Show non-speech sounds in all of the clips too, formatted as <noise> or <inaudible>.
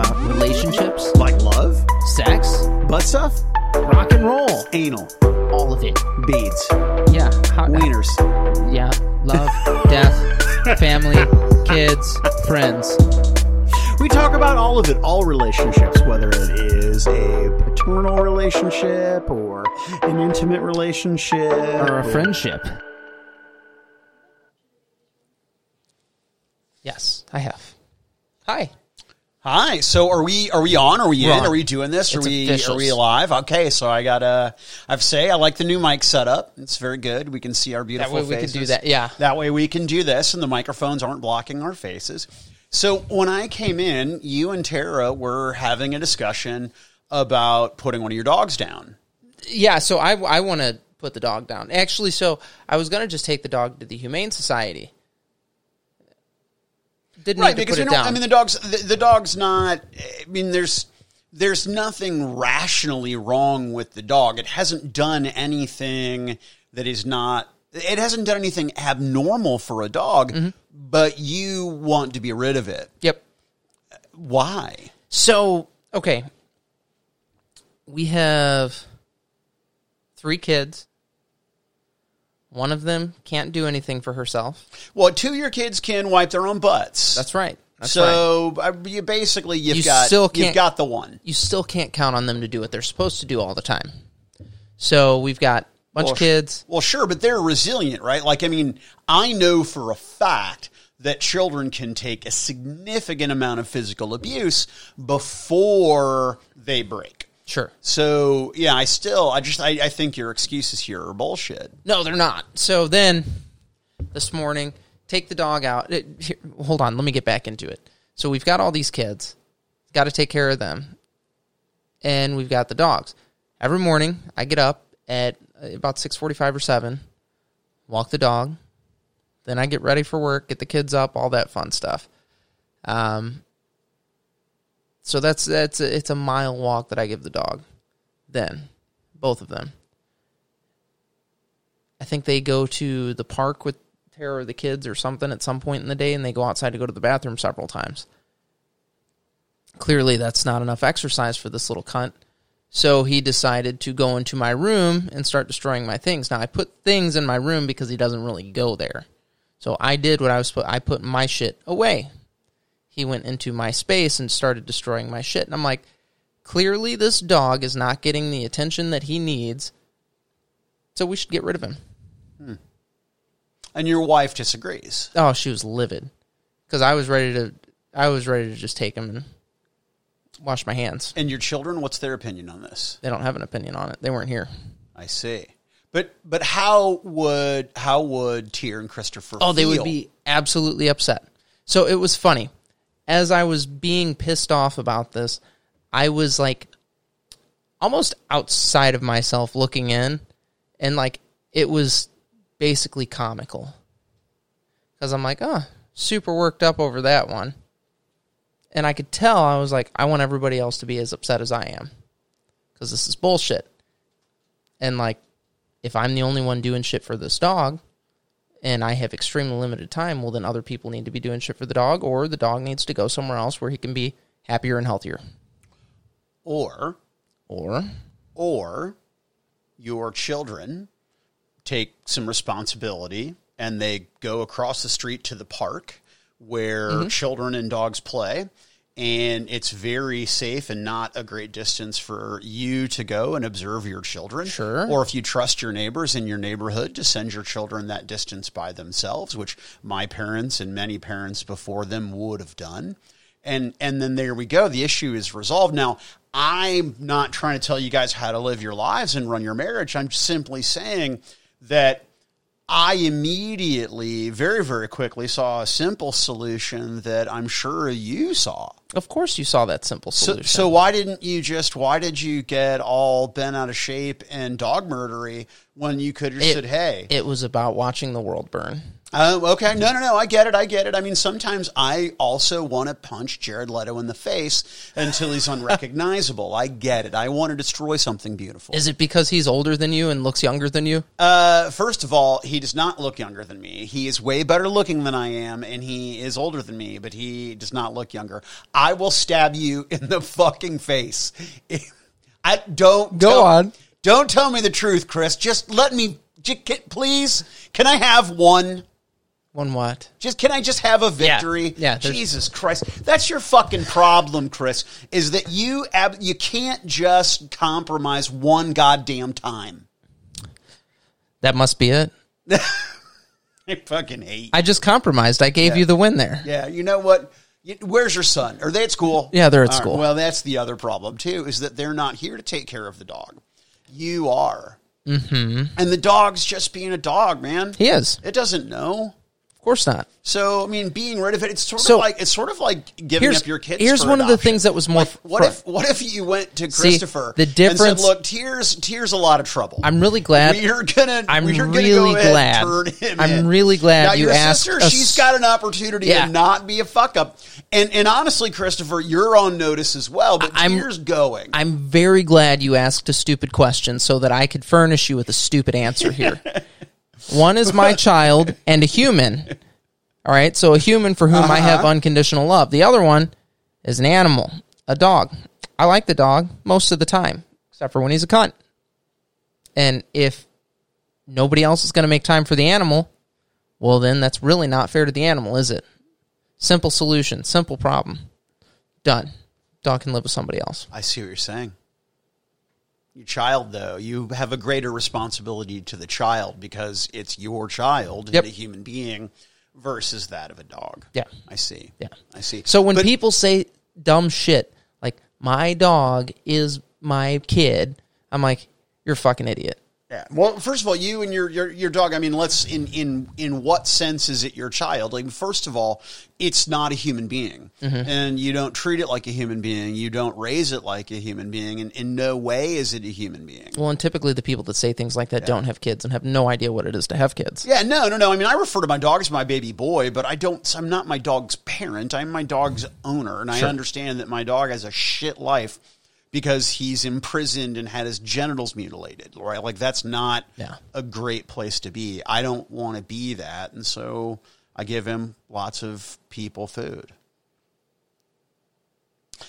about relationships, Like love, sex, butt stuff, rock and roll, anal, all of it. beads, Yeah. How, wieners. Yeah. Love, death, family, kids, friends. We talk about all of it, all relationships, whether it is a paternal relationship or an intimate relationship Or a friendship. Yes, I have. Hi. Hi. So are we are we on? Are we in? on. Are we doing this? Are It's we officials. are we alive? Okay, so I gotta I have to say I like the new mic setup. It's very good. We can see our That beautiful way we can do that. Yeah. That way we can do this and the microphones aren't blocking our faces. So when I came in, you and Tara were having a discussion about putting one of your dogs down. Yeah, so I, I want to put the dog down. Actually, so I was going to just take the dog to the Humane Society. Didn't right need to because put you it know down. i mean the dog's the, the dog's not i mean there's there's nothing rationally wrong with the dog it hasn't done anything that is not it hasn't done anything abnormal for a dog Mm-hmm. but you want to be rid of it yep. why So, okay. We have three kids. One of them can't do anything for herself. well two of your kids can wipe their own butts That's right. That's right. so uh, you basically you've You got still you've got the one You still can't count on them to do what they're supposed to do all the time. So we've got a bunch Well, of kids. Well, sure, but they're resilient, right? Like, I mean, I know for a fact that children can take a significant amount of physical abuse before they break. Sure. So, yeah, I still, I just, I, I think your excuses here are bullshit. No, they're not. So then this morning, take the dog out. It, here, hold on, let me get back into it. So we've got all these kids, got to take care of them, and we've got the dogs. Every morning, I get up at uh, about six forty-five or seven, walk the dog, then I get ready for work, get the kids up, all that fun stuff. Um, so that's that's a, it's a mile walk that I give the dog. Then, both of them. I think they go to the park with Tara or the kids or something at some point in the day, and they go outside to go to the bathroom several times. Clearly, that's not enough exercise for this little cunt. So he decided to go into my room and start destroying my things. Now I put things in my room because he doesn't really go there. So I did what I was. I put my shit away. He went into my space and started destroying my shit. And I'm like, clearly this dog is not getting the attention that he needs. So we should get rid of him. Hmm. And your wife disagrees. Oh, she was livid because I was ready to. I was ready to just take him and wash my hands. And your children, what's their opinion on this? They don't have an opinion on it. They weren't here. I see. But, but how would, how would Tier and Christopher Oh, they would be absolutely upset. So it was funny. As I was being pissed off about this, I was like almost outside of myself looking in, and like it was basically comical. Because I'm like, oh, super worked up over that one. And I could tell I was like, I want everybody else to be as upset as I am. Because this is bullshit. And like, if I'm the only one doing shit for this dog, and I have extremely limited time, well, then other people need to be doing shit for the dog, or the dog needs to go somewhere else where he can be happier and healthier. or Or, or your children take some responsibility and they go across the street to the park where mm-hmm. children and dogs play and it's very safe and not a great distance for you to go and observe your children. Sure. Or if you trust your neighbors in your neighborhood to send your children that distance by themselves, which my parents and many parents before them would have done. And and then there we go. The issue is resolved. Now, I'm not trying to tell you guys how to live your lives and run your marriage. I'm simply saying that I immediately, very, very quickly saw a simple solution that I'm sure you saw. of course, you saw that simple solution. so why didn't you just? Why did you get all bent out of shape and dog murdery when you could have said, "Hey, it was about watching the world burn. Oh, okay. No, no, no. I get it. I get it. I mean, sometimes I also want to punch Jared Leto in the face until he's unrecognizable. I get it. I want to destroy something beautiful. Is it because he's older than you and looks younger than you? Uh, first of all, he does not look younger than me. He is way better looking than I am, and he is older than me, but he does not look younger. I will stab you <laughs> in the fucking face. <laughs> I don't Go tell- on. Don't tell me the truth, Chris. Just let me. Please, can I have one? One what? Just can I just have a victory? yeah, there's- Jesus Christ, that's your fucking problem, Chris. Is that you? Ab- you can't just compromise one goddamn time. That must be it. <laughs> I fucking hate. I just compromised. I gave you the win there. Yeah, you know what? You- Where's your son? Are they at school? Yeah, they're at All right, school. Well, that's the other problem too, is that they're not here to take care of the dog. You are, mm-hmm. and the dog's just being a dog, man. He is. It doesn't know. Of course not. So I mean, being rid of it, it's sort So- of like it's sort of like giving up your kids. here's one of the things that was more Like, what if what if you went to See, Christopher the and difference- said, "Look, tears, tears, a lot of trouble." I'm really glad. We're gonna. I'm we're gonna really go glad. And turn him I'm in. really glad now, you your asked sister. us- she's got an opportunity Yeah. to not be a fuck up. And and honestly, Christopher, you're on notice as well. But I'm- tears going. I'm very glad you asked a stupid question so that I could furnish you with a stupid answer here. <laughs> One is my <laughs> child and a human. All right, so a human for whom I uh-huh. have unconditional love. The other one is an animal, a dog. I like the dog most of the time, except for when he's a cunt. And if nobody else is going to make time for the animal, well, then that's really not fair to the animal, is it? Simple solution, simple problem. Done. Dog can live with somebody else. I see what you're saying. Your child, though, you have a greater responsibility to the child because it's your child Yep. and a human being versus that of a dog. Yeah. I see. Yeah. I see. So when But- people say dumb shit like my dog is my kid, I'm like, you're a fucking idiot. Yeah. Well, first of all, you and your, your your dog. I mean, let's in in in what sense is it your child? Like, first of all, it's not a human being, Mm-hmm. and you don't treat it like a human being. You don't raise it like a human being, and in no way is it a human being. Well, and typically the people that say things like that don't have kids and have no idea what it is to have kids. Yeah, no, no, no. I mean, I refer to my dog as my baby boy, but I don't. I'm not my dog's parent. I'm my dog's owner, and I understand that my dog has a shit life because he's imprisoned and had his genitals mutilated. Right? Like that's not Yeah. a great place to be. I don't want to be that, and so I give him lots of people food.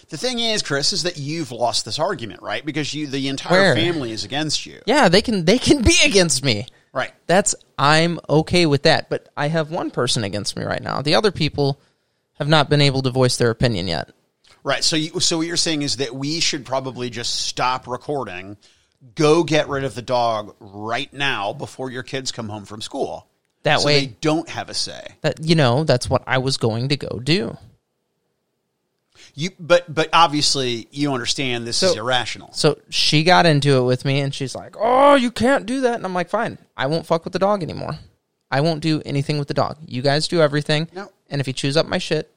The thing is, Chris, is that you've lost this argument, right? Because you, the entire Where? family is against you, Yeah, they can they can be against me. right? That's I'm okay with that, but I have one person against me right now. The other people have not been able to voice their opinion yet. Right. So, you, so what you're saying is that we should probably just stop recording, go get rid of the dog right now before your kids come home from school. That so way they don't have a say. that you know, that's what I was going to go do. You, but, but obviously you understand this is irrational. So she got into it with me and she's like, "Oh, you can't do that." And I'm like, "Fine. I won't fuck with the dog anymore. I won't do anything with the dog. You guys do everything. No. And if he chews up my shit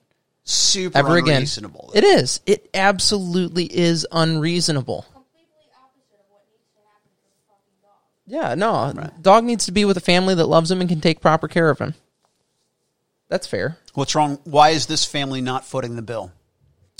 Super ever again, unreasonable. it is. It absolutely is unreasonable. completely opposite of what needs to happen for the fucking dog. Yeah, no. Dog needs to be with a family that loves him and can take proper care of him. That's fair. What's wrong? Why is this family not footing the bill?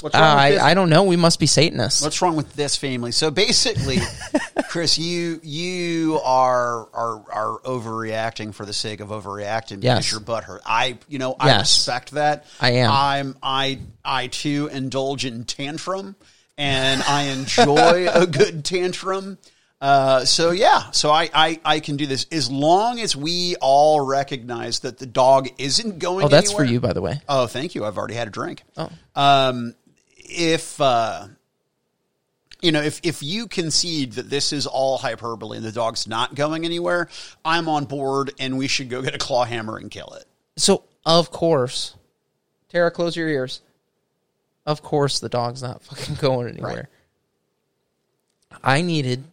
What's Uh, wrong with I? I don't know. We must be Satanists. What's wrong with this family? So basically, <laughs> Chris, you you are are are overreacting for the sake of overreacting because Yes. you're butthurt. I you know I Yes. respect that. I am. I'm I I too indulge in tantrum, and I enjoy a <laughs> good tantrum. Uh, so yeah, so I, I I can do this as long as we all recognize that the dog isn't going. oh, that's anywhere. for you, by the way. Oh, thank you. I've already had a drink. Oh. Um, if uh, you know, if if you concede that this is all hyperbole and the dog's not going anywhere, I'm on board, and we should go get a claw hammer and kill it. So, of course, Tara, close your ears. Of course, the dog's not fucking <laughs> going anywhere. I needed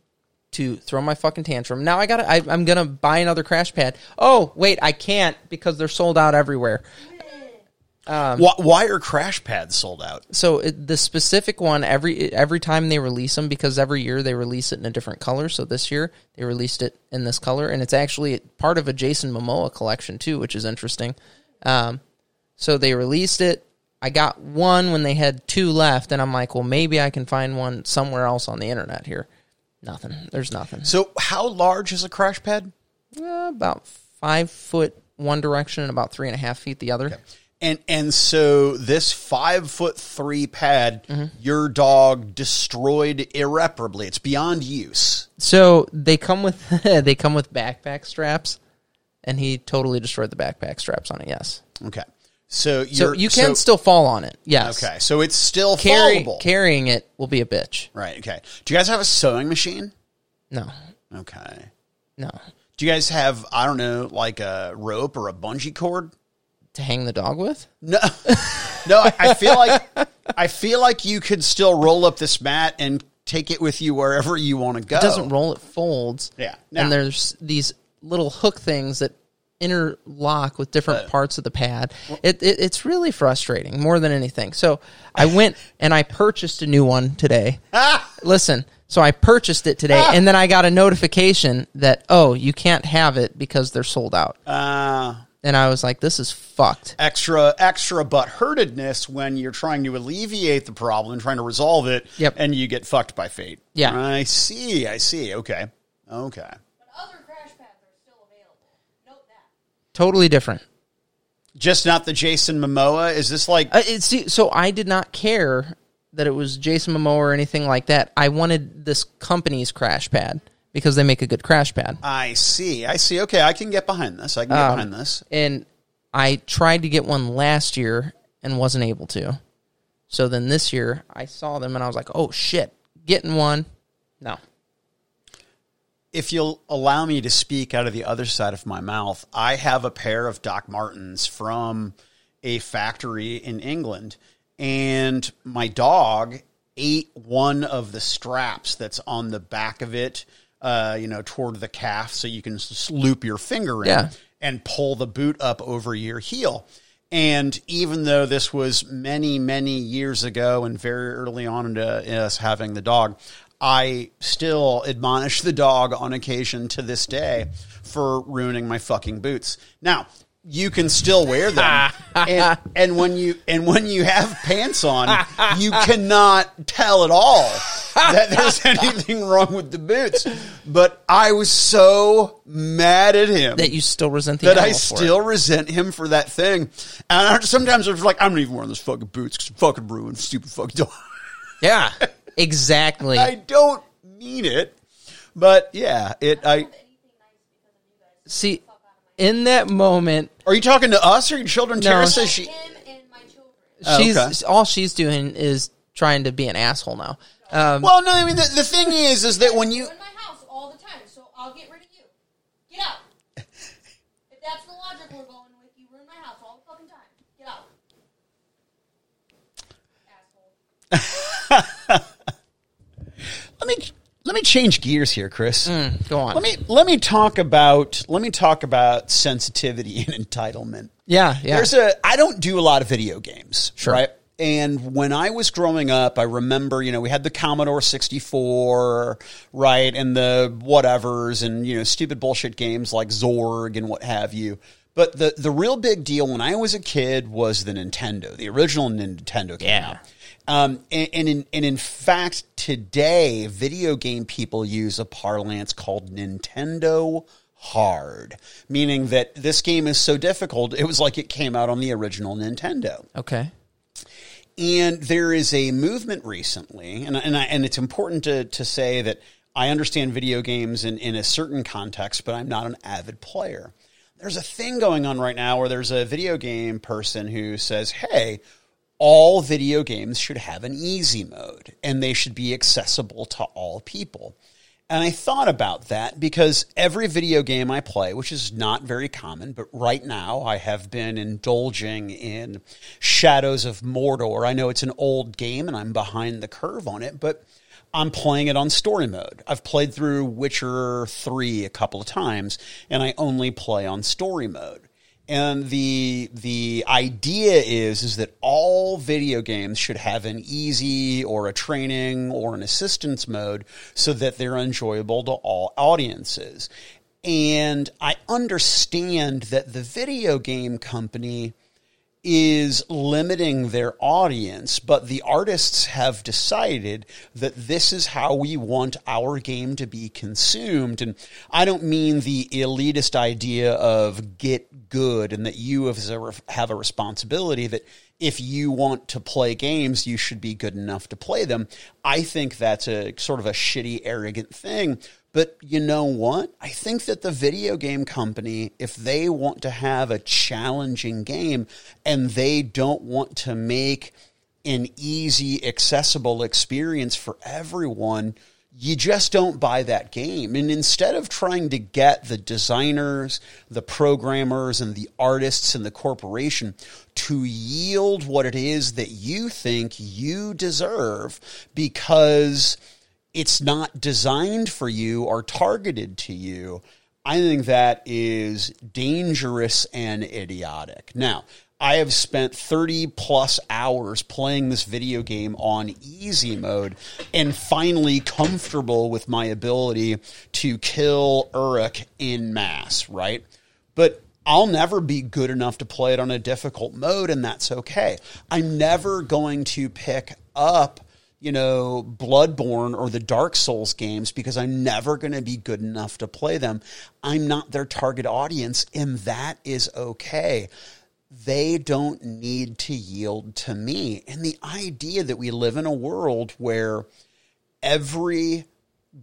to throw my fucking tantrum. Now I got to I I'm going to buy another crash pad. Oh, wait, I can't because they're sold out everywhere. Why, why are crash pads sold out? So it, the specific one every every time they release them because every year they release it in a different color. So this year they released it in this color, and it's actually part of a Jason Momoa collection too, which is interesting. Um, so they released it. I got one when they had two left, and I'm like, well, maybe I can find one somewhere else on the internet here. Nothing. There's nothing. So how large is a crash pad? Uh, about five foot one direction and about three and a half feet the other. And and so this five foot three pad, Mm-hmm. your dog destroyed irreparably. It's beyond use. So they come with <laughs> they come with backpack straps, and he totally destroyed the backpack straps on it. Yes. Okay, so So you can so- still fall on it. Yes. Okay, so it's still Carry, fallable. carrying it will be a bitch. right. Okay. Do you guys have a sewing machine? No. Okay. No. Do you guys have I don't know like a rope or a bungee cord? To hang the dog with? No, <laughs> no. I, I feel like I feel like you could still roll up this mat and take it with you wherever you want to go. It doesn't roll. It folds. Yeah. And there's these little hook things that interlock with different parts of the pad. It, it it's really frustrating more than anything. So I <laughs> went and I purchased a new one today. <laughs> Listen, so I purchased it today, and then I got a notification that oh you can't have it because they're sold out. Uh, And I was like, this is fucked. extra extra butt hurtedness when you're trying to alleviate the problem, trying to resolve it, Yep. and you get fucked by fate. Yeah. I see. I see. Okay. Okay. But other crash pads are still available. Note that. Totally different. Just not the Jason Momoa. Is this like? Uh, it, see, so I did not care that it was Jason Momoa or anything like that. I wanted this company's crash pad because they make a good crash pad. I see. I see. Okay, I can get behind this. I can get Um, behind this. And I tried to get one last year and wasn't able to. So then this year I saw them and I was like, oh shit, getting one. No. If you'll allow me to speak out of the other side of my mouth, I have a pair of Doc Martens from a factory in England, and my dog ate one of the straps that's on the back of it, uh, you know, toward the calf, so you can loop your finger in Yeah. and pull the boot up over your heel. And even though this was many, many years ago and very early on into us having the dog, I still admonish the dog on occasion to this day for ruining my fucking boots. Now, you can still wear them, <laughs> and, and when you and when you have pants on, you <laughs> cannot tell at all that there's <laughs> anything wrong with the boots. But I was so mad at him That you still resent the that I animal for it. still resent him for that thing. And I, sometimes I was like, I'm not even wearing those fucking boots because fucking ruined stupid fucking dog. Yeah. Exactly. I don't mean it, but yeah, it. I See, in that moment, are you talking to us or your children? No. Tara says she. Him and my children. Oh, she's okay. all she's doing is trying to be an asshole now. Um, Well, no, I mean the, the thing is, is that when you in my house all the time, so I'll get rid of you. Get out. if that's the logic we're going with, you ruin my house all the fucking time. Get out. Asshole. <laughs> let me let me change gears here, Chris. Mm, go on. Let me let me talk about let me talk about sensitivity <laughs> and entitlement. yeah, yeah. There's a I don't do a lot of video games, Sure. right? And when I was growing up, I remember, you know, we had the Commodore 64, right? And the whatevers and, you know, stupid bullshit games like Zork and what have you. But the, the real big deal when I was a kid was the Nintendo, the original Nintendo came Yeah. out. Um, and, and, in, and in fact, today, video game people use a parlance called Nintendo hard, meaning that this game is so difficult, it was like it came out on the original Nintendo. okay. And there is a movement recently, and and, I, and it's important to to say that I understand video games in, in a certain context, but I'm not an avid player. There's a thing going on right now where there's a video game person who says, "Hey, all video games should have an easy mode, and they should be accessible to all people." And I thought about that because every video game I play, which is not very common, but right now I have been indulging in Shadows of Mordor. I know it's an old game and I'm behind the curve on it, but I'm playing it on story mode. I've played through Witcher 3 a couple of times and I only play on story mode. And the the idea is is that all video games should have an easy or a training or an assistance mode so that they're enjoyable to all audiences. And I understand that the video game company is limiting their audience, but the artists have decided that this is how we want our game to be consumed. And I don't mean the elitist idea of get good and that you have a responsibility that if you want to play games, you should be good enough to play them. I think that's a sort of a shitty, arrogant thing. But you know what? I think that the video game company, if they want to have a challenging game and they don't want to make an easy, accessible experience for everyone, you just don't buy that game. And instead of trying to get the designers, the programmers, and the artists and the corporation to yield what it is that you think you deserve because it's not designed for you or targeted to you, I think that is dangerous and idiotic. Now, I have spent 30 plus hours playing this video game on easy mode and finally comfortable with my ability to kill Uruk in mass, right? But I'll never be good enough to play it on a difficult mode, and that's okay. I'm never going to pick up you know, Bloodborne or the Dark Souls games because I'm never going to be good enough to play them. I'm not their target audience, and that is okay. They don't need to yield to me. And the idea that we live in a world where every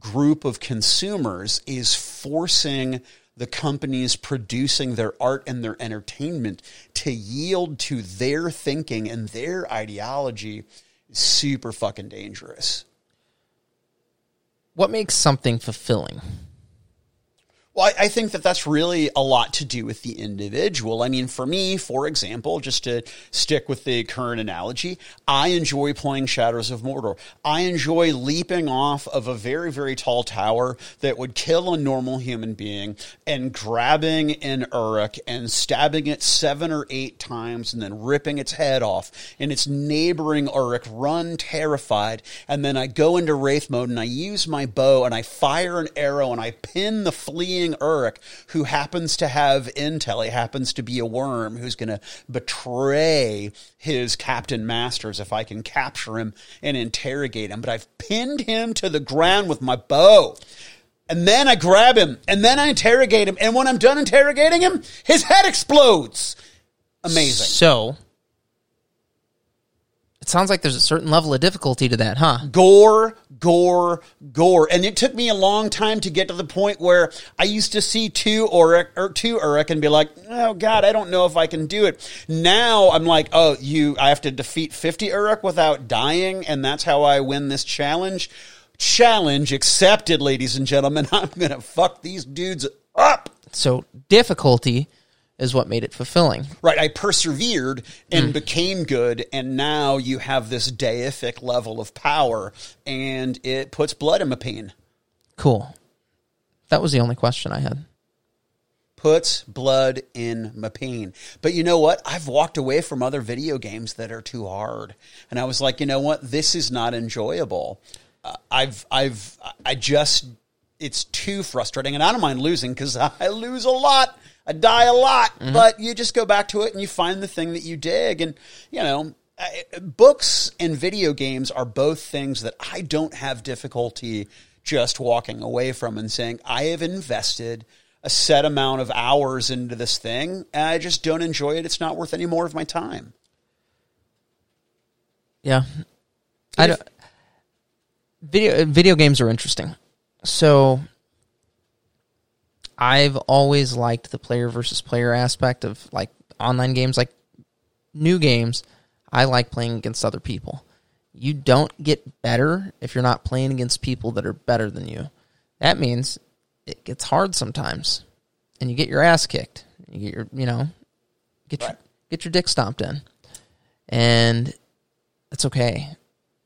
group of consumers is forcing the companies producing their art and their entertainment to yield to their thinking and their ideology super fucking dangerous. What makes something fulfilling? Well, I, think that that's really a lot to do with the individual. I mean, for me, for example, just to stick with the current analogy, I enjoy playing Shadows of Mordor. I enjoy leaping off of a very, very tall tower that would kill a normal human being and grabbing an Uruk and stabbing it seven or eight times and then ripping its head off. And its neighboring Uruk run terrified. And then I go into Wraith mode and I use my bow and I fire an arrow and I pin the fleeing Uruk, who happens to have intel. He happens to be a worm who's going to betray his Captain Masters if I can capture him and interrogate him. But I've pinned him to the ground with my bow. And then I grab him and then I interrogate him. And when I'm done interrogating him, his head explodes. Amazing. So, it sounds like there's a certain level of difficulty to that, huh? Gore, gore, gore. And it took me a long time to get to the point where I used to see two Uruk or two Uruk and be like, oh God, I don't know if I can do it. Now I'm like, oh, you, I have to defeat 50 Uruk without dying, and that's how I win this challenge. Challenge accepted, ladies and gentlemen. <laughs> I'm going to fuck these dudes up. So difficulty is what made it fulfilling. Right. I persevered and mm. became good, and now you have this deific level of power, and it puts blood in my pain. Cool. That was the only question I had. Puts blood in my pain. But you know what? I've walked away from other video games that are too hard. And I was like, you know what? This is not enjoyable. Uh, I've, I've, I just, it's too frustrating. And I don't mind losing because <laughs> I lose a lot I die a lot, mm-hmm. but you just go back to it and you find the thing that you dig. And, you know, books and video games are both things that I don't have difficulty just walking away from and saying, I have invested a set amount of hours into this thing and I just don't enjoy it. It's not worth any more of my time. Yeah. I don't, video video games are interesting. So I've always liked the player versus player aspect of like online games, like new games. I like playing against other people. You don't get better if you're not playing against people that are better than you. That means it gets hard sometimes, and you get your ass kicked. You get your, you know, get right. your get your dick stomped in, and it's okay.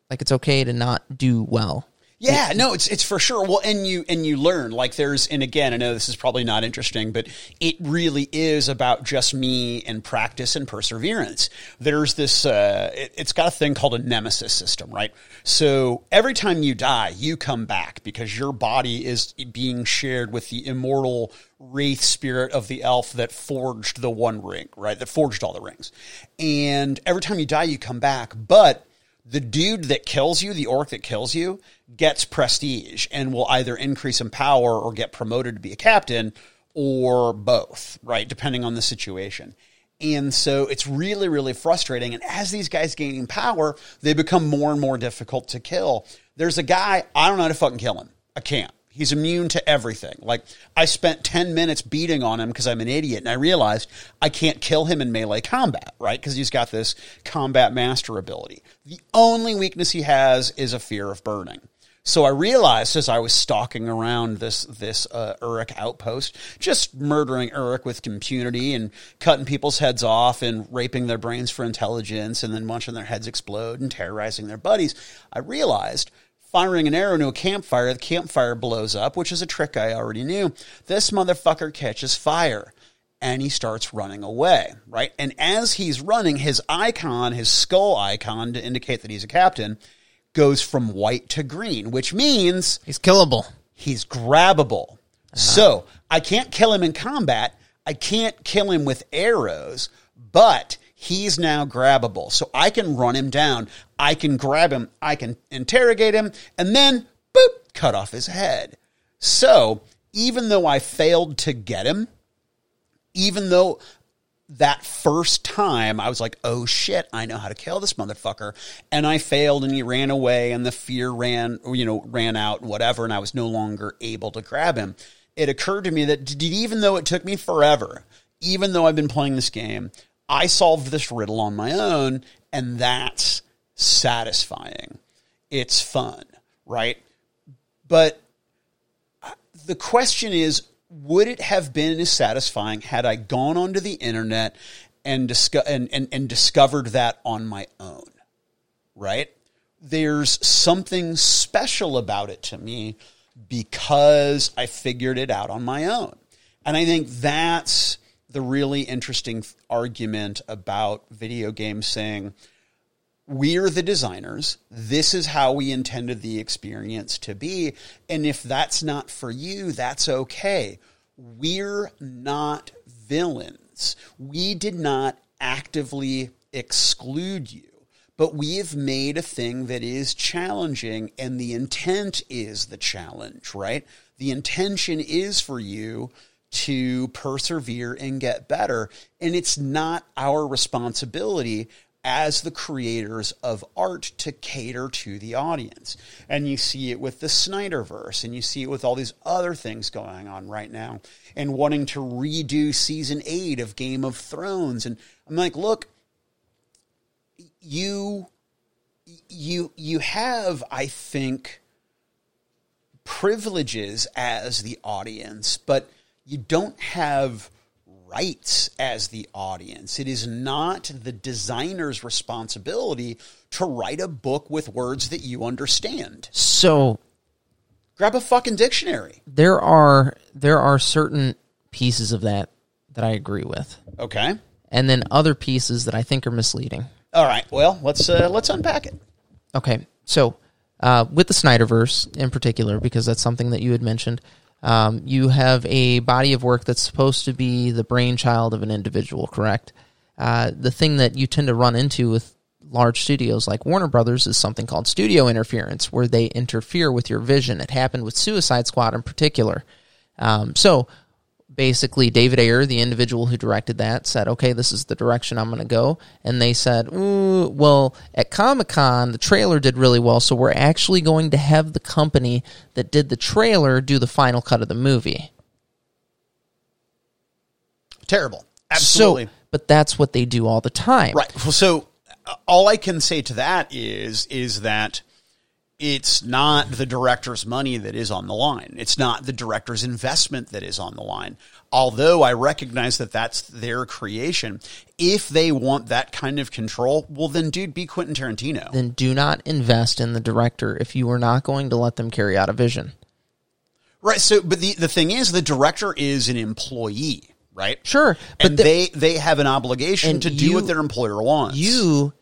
Like it's okay to not do well. Yeah, no, it's it's for sure. Well, and you and you learn like there's and again, I know this is probably not interesting, but it really is about just me and practice and perseverance. There's this. Uh, it, it's got a thing called a nemesis system, right? So every time you die, you come back because your body is being shared with the immortal wraith spirit of the elf that forged the one ring, right? That forged all the rings. And every time you die, you come back, but the dude that kills you, the orc that kills you, gets prestige and will either increase in power or get promoted to be a captain or both, right? Depending on the situation. And so it's really, really frustrating. And as these guys gaining power, they become more and more difficult to kill. There's a guy, I don't know how to fucking kill him. I can't. He's immune to everything. Like I spent 10 minutes beating on him because I'm an idiot and I realized I can't kill him in melee combat, right? Because he's got this combat master ability. The only weakness he has is a fear of burning. So I realized as I was stalking around this this uh, Uruk outpost, just murdering Uruk with impunity and cutting people's heads off and raping their brains for intelligence and then watching their heads explode and terrorizing their buddies, I realized firing an arrow into a campfire, the campfire blows up, which is a trick I already knew. This motherfucker catches fire and he starts running away, right? And as he's running, his icon, his skull icon to indicate that he's a captain, goes from white to green, which means He's killable. he's grabbable. Uh-huh. So I can't kill him in combat. I can't kill him with arrows, but he's now grabbable. So I can run him down. I can grab him. I can interrogate him and then boop, cut off his head. So even though I failed to get him, even though that first time I was like, oh shit, I know how to kill this motherfucker. And I failed and he ran away and the fear ran, you know, ran out and whatever. And I was no longer able to grab him. It occurred to me that even though it took me forever, even though I've been playing this game, I solved this riddle on my own and that's satisfying. It's fun, right? But uh, the question is would it have been as satisfying had I gone onto the internet and, disco- and, and, and discovered that on my own? Right? There's something special about it to me because I figured it out on my own. And I think that's the really interesting argument about video games saying, we're the designers. This is how we intended the experience to be. And if that's not for you, that's okay. We're not villains. We did not actively exclude you, but we have made a thing that is challenging, and the intent is the challenge, right? The intention is for you to persevere and get better. And it's not our responsibility as the creators of art to cater to the audience. And you see it with the Snyderverse, and you see it with all these other things going on right now, and wanting to redo season eight of Game of Thrones. And I'm like, look, you you you have, I think, privileges as the audience, but you don't have rights as the audience. It is not the designer's responsibility to write a book with words that you understand. So Grab a fucking dictionary. there are there are certain pieces of that that I agree with, Okay. and then other pieces that I think are misleading. All right. Well, let's uh, let's unpack it. Okay, so uh, with the Snyderverse in particular, because that's something that you had mentioned, um, you have a body of work that's supposed to be the brainchild of an individual, correct? Uh, the thing that you tend to run into with large studios like Warner Brothers is something called studio interference, where they interfere with your vision. It happened with Suicide Squad in particular. Um, so basically David Ayer, the individual who directed that, said, "Okay, this is the direction I'm going to go." And they said, Ooh, "Well, at Comic Con, the trailer did really well, so we're actually going to have the company that did the trailer do the final cut of the movie." Terrible. Absolutely. So, but that's what they do all the time, Right. Well, so uh, all I can say to that is is that it's not the director's money that is on the line. It's not the director's investment that is on the line. Although I recognize that that's their creation, if they want that kind of control, well, then, dude, be Quentin Tarantino. Then do not invest in the director if you are not going to let them carry out a vision. Right. So, but the, the thing is, the director is an employee, right? Sure, but and the- they they have an obligation to do you- what their employer wants. You,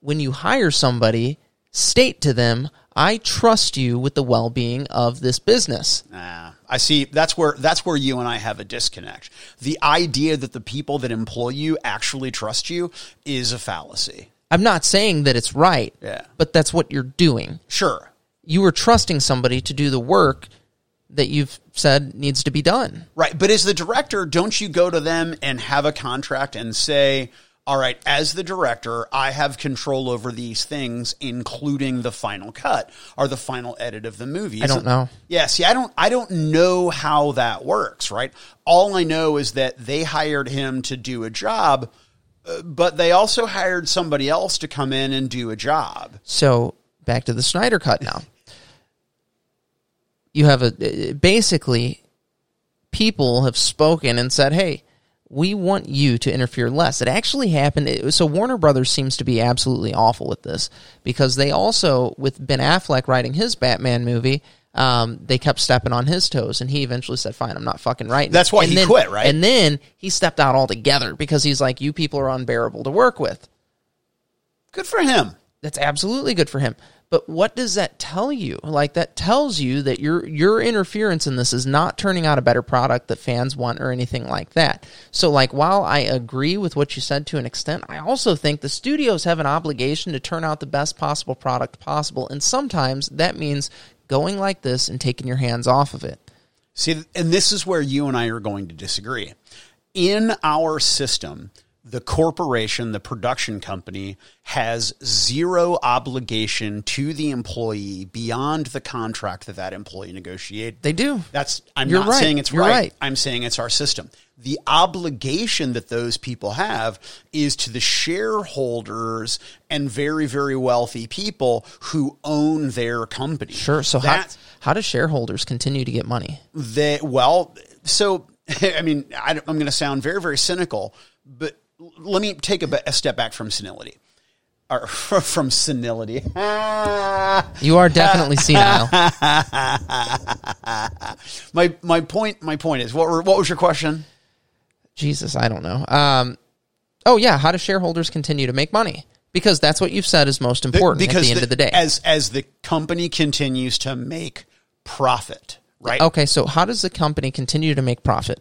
when you hire somebody, state to them, "I trust you with the well-being of this business." Nah, I see. That's where that's where you and I have a disconnect. The idea that the people that employ you actually trust you is a fallacy. I'm not saying that it's right, Yeah. but that's what you're doing. Sure. You are trusting somebody to do the work that you've said needs to be done. Right. But as the director, don't you go to them and have a contract and say, all right, as the director, I have control over these things, including the final cut or the final edit of the movie. I don't know. Yeah, see, I don't, I don't know how that works, right? All I know is that they hired him to do a job, uh, but they also hired somebody else to come in and do a job. So back to the Snyder cut now. You have a basically people have spoken and said, "Hey, we want you to interfere less." It actually happened. It, so Warner Brothers seems to be absolutely awful with this because they also, with Ben Affleck writing his Batman movie, um, they kept stepping on his toes, and he eventually said, "Fine, I'm not fucking writing." That's why And he then- quit, right? And then he stepped out altogether because he's like, "You people are unbearable to work with." Good for him. That's absolutely good for him. But what does that tell you? Like that tells you that your your interference in this is not turning out a better product that fans want or anything like that. So like while I agree with what you said to an extent, I also think the studios have an obligation to turn out the best possible product possible and sometimes that means going like this and taking your hands off of it. See, and this is where you and I are going to disagree. In our system, the corporation, the production company, has zero obligation to the employee beyond the contract that that employee negotiated. They do. That's I'm You're not right. saying it's right. right. I'm saying it's our system. The obligation that those people have is to the shareholders and very very wealthy people who own their company. Sure. So how, how do shareholders continue to get money? they well so <laughs> i mean I, am going to sound very very cynical but let me take a, a step back from senility or <laughs> from senility You are definitely <laughs> senile. my my point my point is what were, what was your question Jesus, I don't know. Um, oh yeah, how do shareholders continue to make money? Because that's what you've said is most important at the end of the day. as as the company continues to make profit right okay, so how does the company continue to make profit?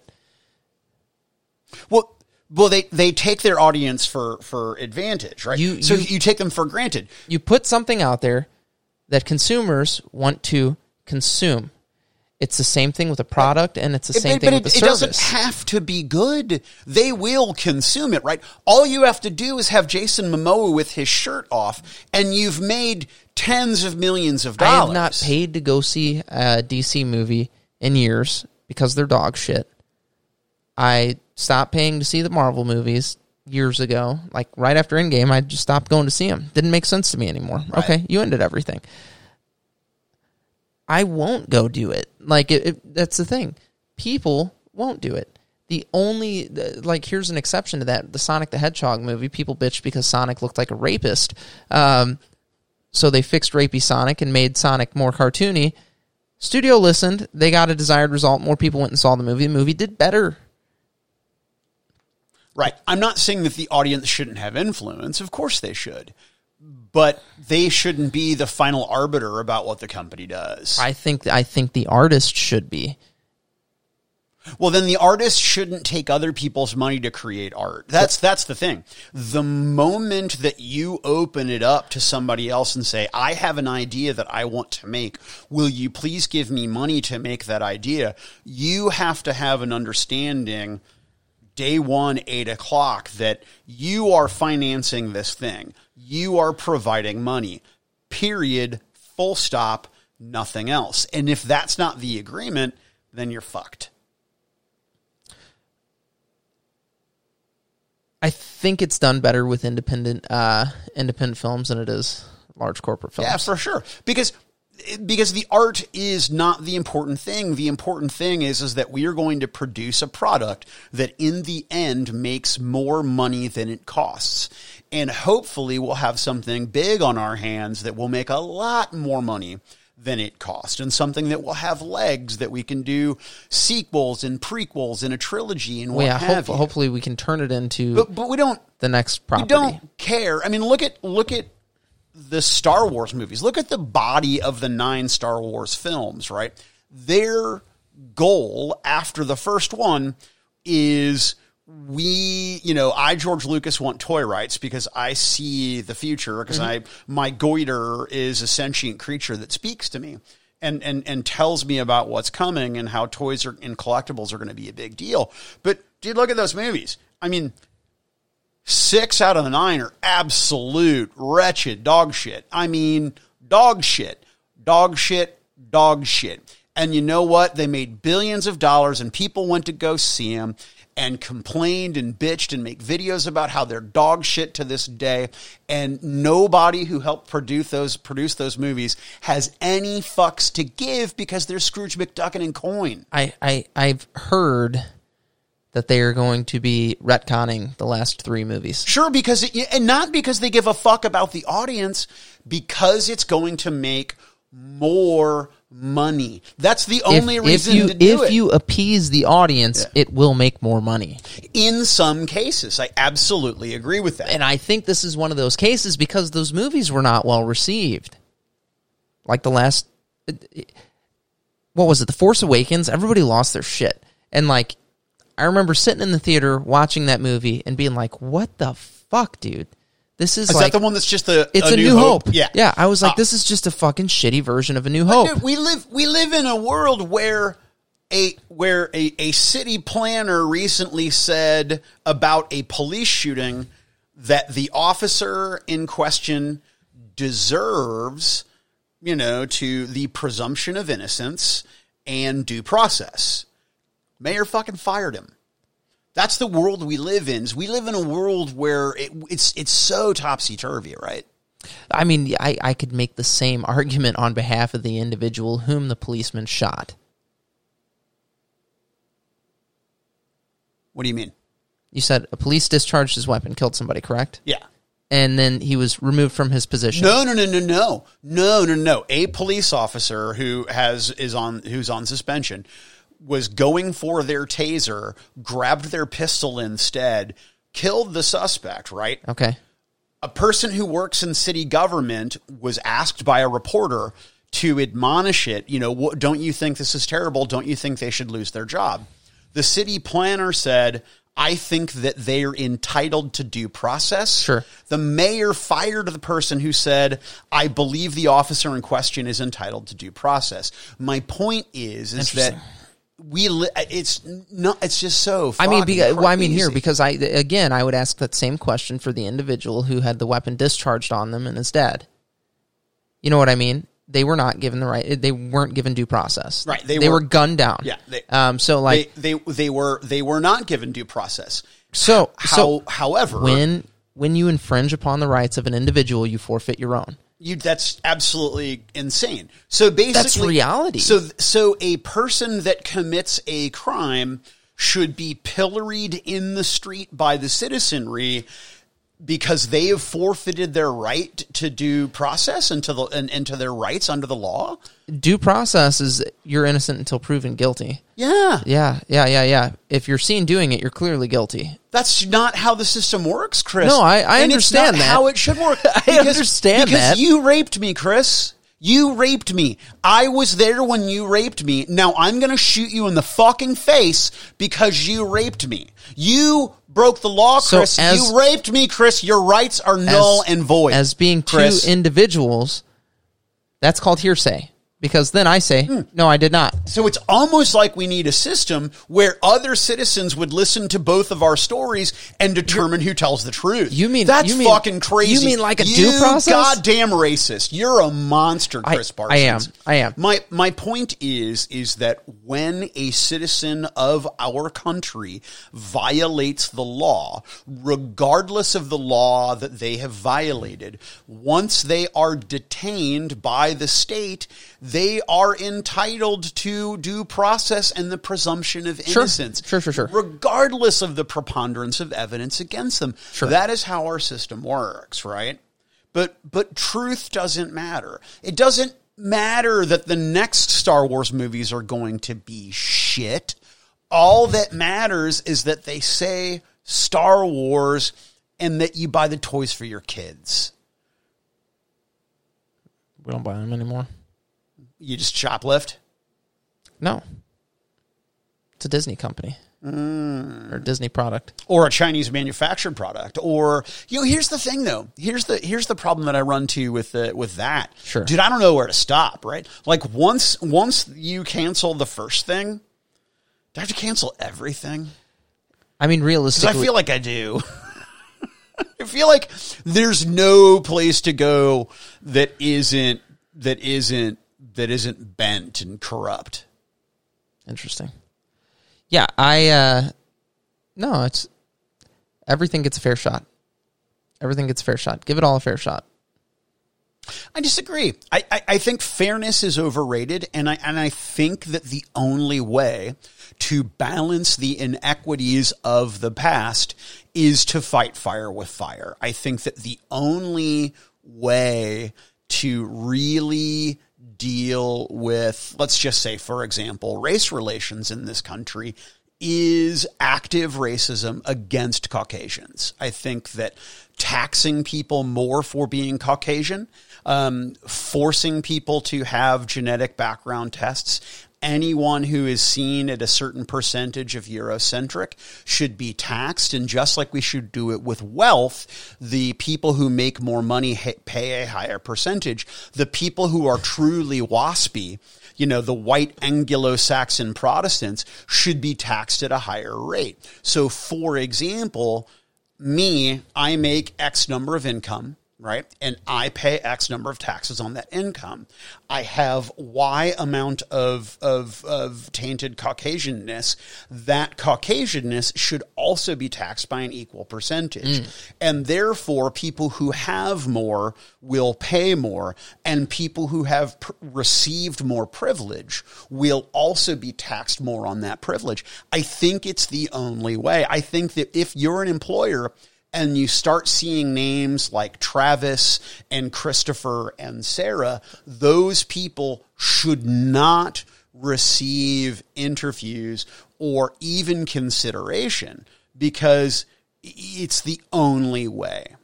well well they they take their audience for for advantage right You- so you- you take them for granted You put something out there that consumers want to consume. It's the same thing with a product, and it's the same But- thing but with it, the it doesn't have to be good. They will consume it, right? All you have to do is have Jason Momoa with his shirt off, and you've made tens of millions of dollars. I have not paid to go see a DC movie in years because they're dog shit. I stopped paying to see the Marvel movies years ago. Like right after Endgame, I just stopped going to see them. Didn't make sense to me anymore. Okay, you ended everything. I won't go do it. Like it, it, that's the thing. People won't do it. The only like here's an exception to that: the Sonic the Hedgehog movie. People bitched because Sonic looked like a rapist. Um, so they fixed rapey Sonic and made Sonic more cartoony. Studio listened. They got a desired result. More people went and saw the movie. The movie did better. Right. I'm not saying that the audience shouldn't have influence. Of course they should. But they shouldn't be the final arbiter about what the company does. I think I think the artist should be. Well, then the artist shouldn't take other people's money to create art. That's that's the thing. The moment that you open it up to somebody else and say, "I have an idea that I want to make. Will you please give me money to make that idea?" You have to have an understanding day one, eight o'clock, that you are financing this thing. You are providing money. Period. Full stop. Nothing else. And if that's not the agreement, then you're fucked. I think it's done better with independent uh, independent films than it is large corporate films. Yeah, for sure. Because because the art is not the important thing. The important thing is is that we are going to produce a product that in the end makes more money than it costs. And hopefully we'll have something big on our hands that will make a lot more money than it cost and something that will have legs that we can do sequels and prequels and a trilogy and what yeah, have hope, you. hopefully we can turn it into But, but we don't the next we property. don't care. I mean, look at look at the Star Wars movies. Look at the body of the nine Star Wars films. Right, their goal after the first one is we, you know, I George Lucas want toy rights because I see the future because mm-hmm. I my goiter is a sentient creature that speaks to me. And, and, and tells me about what's coming and how toys are, and collectibles are going to be a big deal. But dude, look at those movies. I mean, six out of the nine are absolute wretched dog shit. I mean, dog shit, dog shit, dog shit. And you know what? They made billions of dollars and people went to go see them and complained and bitched and make videos about how they're dog shit to this day. And nobody who helped produce those, produce those movies has any fucks to give because they're Scrooge McDuck and coin. I, I I've heard that they are going to be retconning the last three movies. Sure, because it, and not because they give a fuck about the audience, because it's going to make more money. That's the only if, reason if you to do if it. you appease the audience, it will make more money. In some cases, I absolutely agree with that. And I think this is one of those cases because those movies were not well received. Like the last, what was it? The Force Awakens. Everybody lost their shit, and like, I remember sitting in the theater watching that movie and being like, "What the fuck, dude? This is, Is like that the one that's just a, it's a, new, hope. Yeah, yeah. I was like, Uh, this is just a fucking shitty version of a New Hope. Dude, we live we live in a world where a where a, a city planner recently said about a police shooting that the officer in question deserves, you know, to the presumption of innocence and due process. Mayor fucking fired him. That's the world we live in. We live in a world where it, it's it's so topsy turvy, right? I mean, I, I could make the same <laughs> argument on behalf of the individual whom the policeman shot. What do you mean? You said a police discharged his weapon, killed somebody, correct? Yeah. And then he was removed from his position. No, no, no, no, no, no, no, no. A police officer who has is on who's on suspension was going for their taser, grabbed their pistol instead, killed the suspect. Right. Okay. A person who works in city government was asked by a reporter to admonish it. You know, don't you think this is terrible? Don't you think they should lose their job? The city planner said. I think that they're entitled to due process. Sure. The mayor fired the person who said, I believe the officer in question is entitled to due process. My point is, is that we, li- it's not, it's just so, I mean, fucking be, well, I mean here because I again I would ask that same question for the individual who had the weapon discharged on them and is dead. You know what I mean? They were not given the right. They weren't given due process. Right, they They, were- were, gunned down. Yeah, they- um. So like they, they, they were, they were not given due process. so How, so however, when when you infringe upon the rights of an individual, you forfeit your own. You that's absolutely insane. So basically, that's reality. So so a person that commits a crime should be pilloried in the street by the citizenry because they have forfeited their right to due process and to the and, and to their rights under the law. Due process is you're innocent until proven guilty. Yeah, Yeah, yeah, yeah, yeah. If you're seen doing it, you're clearly guilty. that's not how the system works, Chris. No, I- I and understand that. How it should work. <laughs> I understand because that. you raped me, Chris. You raped me. I was there when you raped me. Now I'm going to shoot you in the fucking face because you raped me. You broke the law, So Chris. as- you raped me, Chris. Your rights are null As- and void. As being Chris. two individuals, that's called hearsay. Because then I say, Hmm. no, I did not. So it's almost like we need a system where other citizens would listen to both of our stories and determine who tells the truth. You mean- that's you mean- fucking crazy? you mean like a You due process? Goddamn racist! You're a monster, I- Chris I Parsons. am. I am. My my point is is that when a citizen of our country violates the law, regardless of the law that they have violated, once they are detained by the state, they are entitled to due process and the presumption of Sure. innocence. Sure, sure, sure. Regardless of the preponderance of evidence against them. Sure. That is how our system works, right? But but truth doesn't matter. It doesn't matter that the next Star Wars movies are going to be shit. All that matters is that they say Star Wars and that you buy the toys for your kids. We don't buy them anymore. You just shoplift. No. It's a Disney company. Mm. Or a Disney product. or a Chinese manufactured product, or you know, here's the thing though. Here's the here's the problem that I run to with the, with that. Sure. dude, I don't know where to stop. Right, like once once you cancel the first thing, do I have to cancel everything? I mean, realistically, I feel like I do. <laughs> I feel like there's no place to go that isn't that isn't that isn't bent and corrupt. Interesting. Yeah, I uh no, it's everything gets a fair shot. Everything gets a fair shot. Give it all a fair shot. I disagree. I, I, I think fairness is overrated, and I and I think that the only way to balance the inequities of the past is to fight fire with fire. I think that the only way to really deal with, let's just say, for example, race relations in this country is active racism against Caucasians. I think that taxing people more for being Caucasian, um, forcing people to have genetic background tests, anyone who is seen at a certain percentage of Eurocentric should be taxed. And just like we should do it with wealth, the people who make more money pay a higher percentage. The people who are truly waspy, you know, the white Anglo-Saxon Protestants should be taxed at a higher rate. So, for example, me, I make X number of income, right? And I pay X number of taxes on that income. I have Y amount of, of, of tainted Caucasianness. That Caucasianness should also be taxed by an equal percentage. Mm. And therefore, people who have more will pay more, and people who have pr- received more privilege will also be taxed more on that privilege. I think it's the only way. I think that if you're an employer, and you start seeing names like Travis and Christopher and Sarah, those people should not receive interviews or even consideration because it's the only way.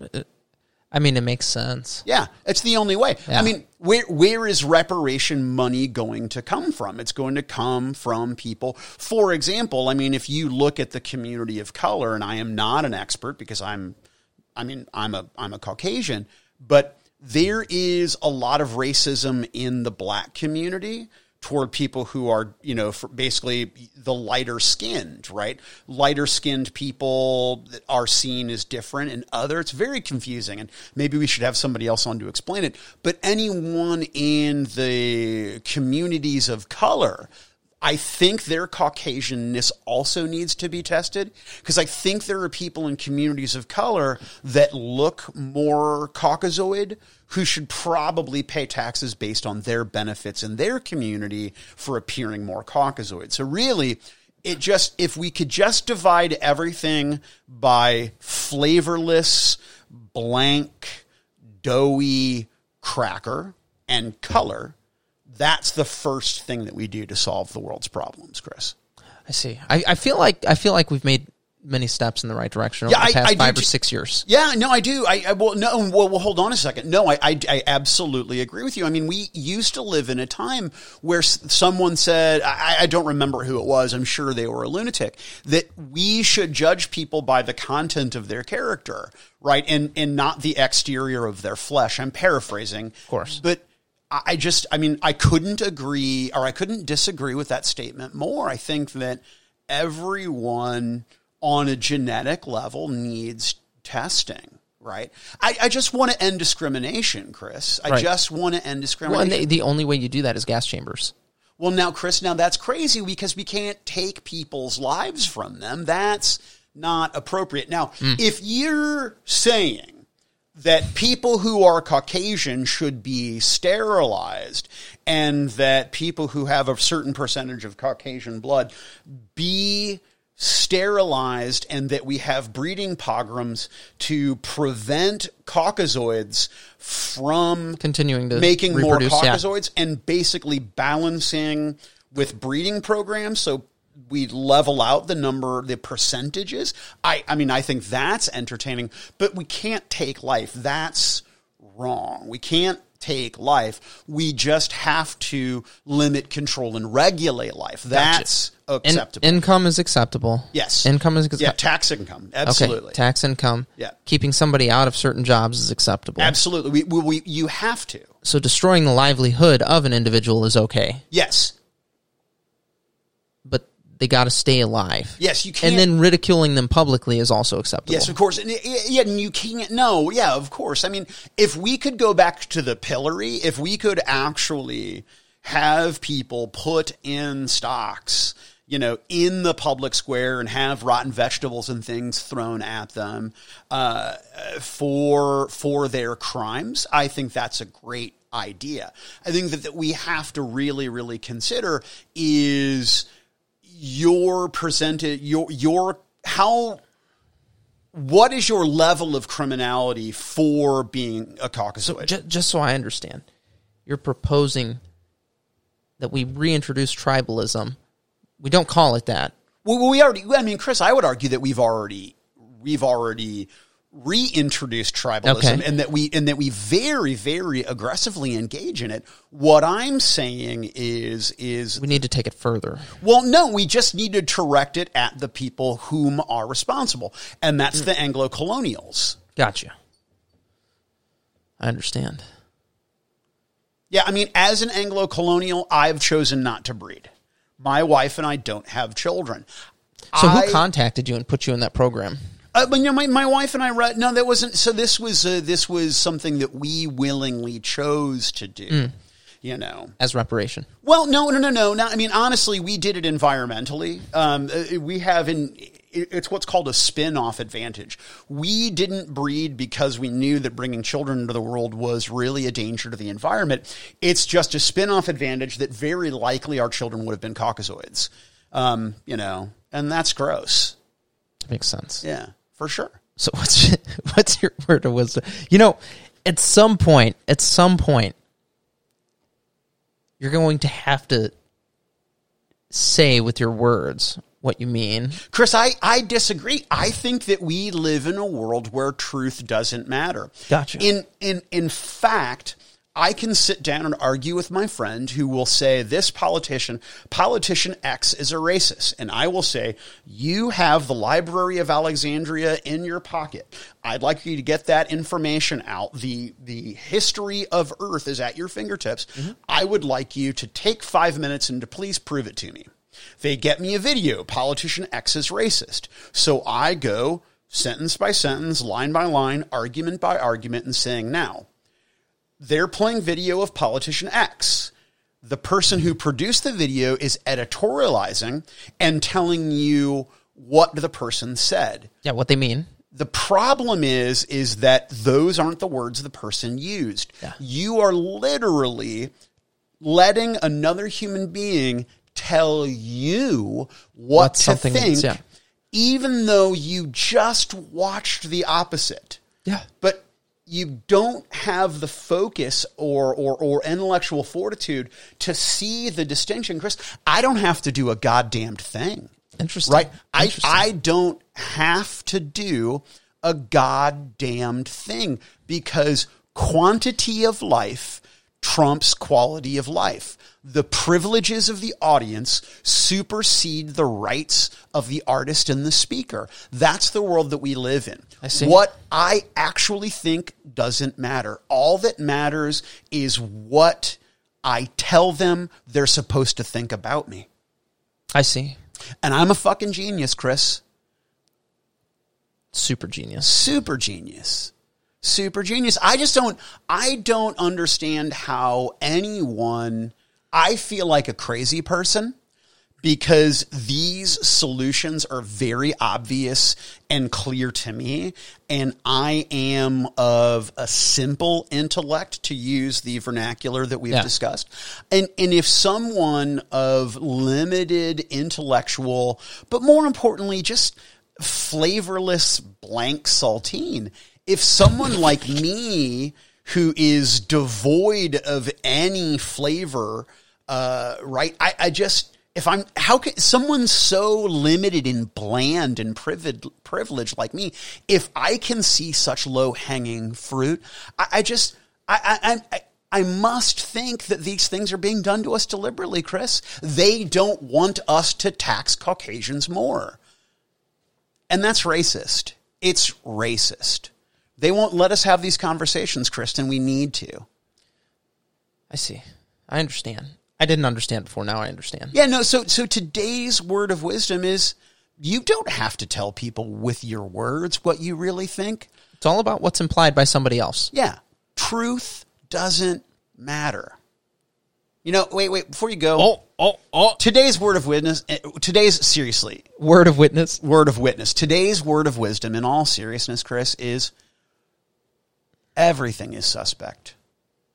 Uh, I mean, it makes sense. Yeah, it's the only way. Yeah. I mean, where where is reparation money going to come from? It's going to come from people. For example, I mean, if you look at the community of color, and I am not an expert because I'm, I mean, I'm a I'm a Caucasian, but there is a lot of racism in the black community toward people who are, you know, basically the lighter skinned, right? Lighter skinned people that are seen as different and other. It's very confusing. And maybe we should have somebody else on to explain it. But anyone in the communities of color, I think their Caucasianness also needs to be tested because I think there are people in communities of color that look more Caucasoid who should probably pay taxes based on their benefits in their community for appearing more Caucasoid. So really, it just if we could just divide everything by flavorless, blank, doughy cracker and color, that's the first thing that we do to solve the world's problems, Chris. I see. I, I feel like I feel like we've made many steps in the right direction over Yeah, the past I do five or six years. Yeah, no, I do. I, I well, no, well, well, hold on a second. No, I, I, I absolutely agree with you. I mean, we used to live in a time where s- someone said, I, I don't remember who it was. I'm sure they were a lunatic. That we should judge people by the content of their character, right, and and not the exterior of their flesh. I'm paraphrasing, of course. but I just, I mean, I couldn't agree or I couldn't disagree with that statement more. I think that everyone on a genetic level needs testing, right? I, I just want to end discrimination, Chris. I Right. just want to end Well, and discrimination. the, the only way you do that is gas chambers. Well, now, Chris, now that's crazy because we can't take people's lives from them. That's not appropriate. Now, hmm. if you're saying that people who are Caucasian should be sterilized and that people who have a certain percentage of Caucasian blood be sterilized and that we have breeding pogroms to prevent caucasoids from Continuing to making more reproduce, yeah. caucasoids and basically balancing with breeding programs. So we level out the number the percentages. I i mean i think that's entertaining but we can't take life. That's wrong. We can't take life we just have to limit control and regulate life that's In- acceptable income is acceptable. yes Income is acceptable. yeah tax income Okay, absolutely tax income. Yeah. Keeping somebody out of certain jobs is acceptable. absolutely we, we, we you have to So destroying the livelihood of an individual is okay, yes they got to stay alive. yes you can't And then ridiculing them publicly is also acceptable. Yes, of course. And, yeah, and you can't. No, yeah, of course. I mean, if we could go back to the pillory, if we could actually have people put in stocks, you know, in the public square and have rotten vegetables and things thrown at them uh, for for their crimes, I think that's a great idea. I think that, that we have to really, really consider is your presented your your how what is your level of criminality for being a Caucasoid? J- just so I understand, you're proposing that we reintroduce tribalism. We don't call it that. well, we already. I mean, Chris, I would argue that we've already we've already reintroduced tribalism, Okay. and that we and that we very very aggressively engage in it. What I'm saying is is We need to take it further. Well, no, we just need to direct it at the people whom are responsible, and that's the Anglo colonials. Gotcha. I understand. Yeah, I mean, as an Anglo colonial, I've chosen not to breed. My wife and I don't have children. So I- who contacted you and put you in that program? Uh, but you know, my, my wife and I read. No, that wasn't. So this was uh, this was something that we willingly chose to do. You know. As reparation. Well, no, no, no, no. no I mean, honestly, we did it environmentally. Um, uh, we have in it's what's called a spin-off advantage. We didn't breed because we knew that bringing children into the world was really a danger to the environment. It's just a spin-off advantage that very likely our children would have been Caucasoids. Um, you know, and that's gross. Makes sense. Yeah, for sure. So what's <laughs> what's your word of wisdom? You know, at some point, at some point, you're going to have to say with your words what you mean. Chris, I, I disagree. I think that we live in a world where truth doesn't matter. Gotcha. In in in fact, I can sit down and argue with my friend who will say this politician, politician X is a racist. And I will say, you have the Library of Alexandria in your pocket. I'd like you to get that information out. The the history of Earth is at your fingertips. Mm-hmm. I would like you to take five minutes and to please prove it to me. They get me a video. Politician X is racist. So I go sentence by sentence, line by line, argument by argument, and saying, now, they're playing video of politician X. The person who produced the video is editorializing and telling you what the person said. Yeah, what they mean. The problem is is that those aren't the words the person used. Yeah. You are literally letting another human being tell you what, What to think, means, yeah. even though you just watched the opposite. Yeah. But you don't have the focus or, or, or intellectual fortitude to see the distinction. Chris, I don't have to do a goddamned thing. Interesting. Right? I, I don't have to do a goddamned thing because quantity of life trumps quality of life. The privileges of the audience supersede the rights of the artist and the speaker. That's the world that we live in. I see. What I actually think doesn't matter. All that matters is what I tell them they're supposed to think about me. I see. And I'm a fucking genius, Chris. Super genius. super genius super genius i just don't i don't understand how anyone i feel like a crazy person because these solutions are very obvious and clear to me and i am of a simple intellect to use the vernacular that we've Yeah. discussed and and if someone of limited intellectual but more importantly just flavorless blank saltine. If someone like me, who is devoid of any flavor, uh, right? I, I just, if I'm, how can someone so limited and bland and privileged, privileged like me, if I can see such low hanging fruit, I, I just, I, I, I, I must think that these things are being done to us deliberately, Chris. They don't want us to tax Caucasians more. And that's racist. It's racist. They won't let us have these conversations, Kristen. We need to. I see. I understand. I didn't understand before. Now I understand. Yeah, no, so so today's word of wisdom is you don't have to tell people with your words what you really think. It's all about what's implied by somebody else. Yeah. Truth doesn't matter. You know, wait, wait, before you go. Oh, oh, oh. Today's word of witness, eh, today's, seriously, Word of witness. word of witness. Today's word of wisdom, in all seriousness, Chris, is everything is suspect.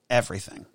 Everything.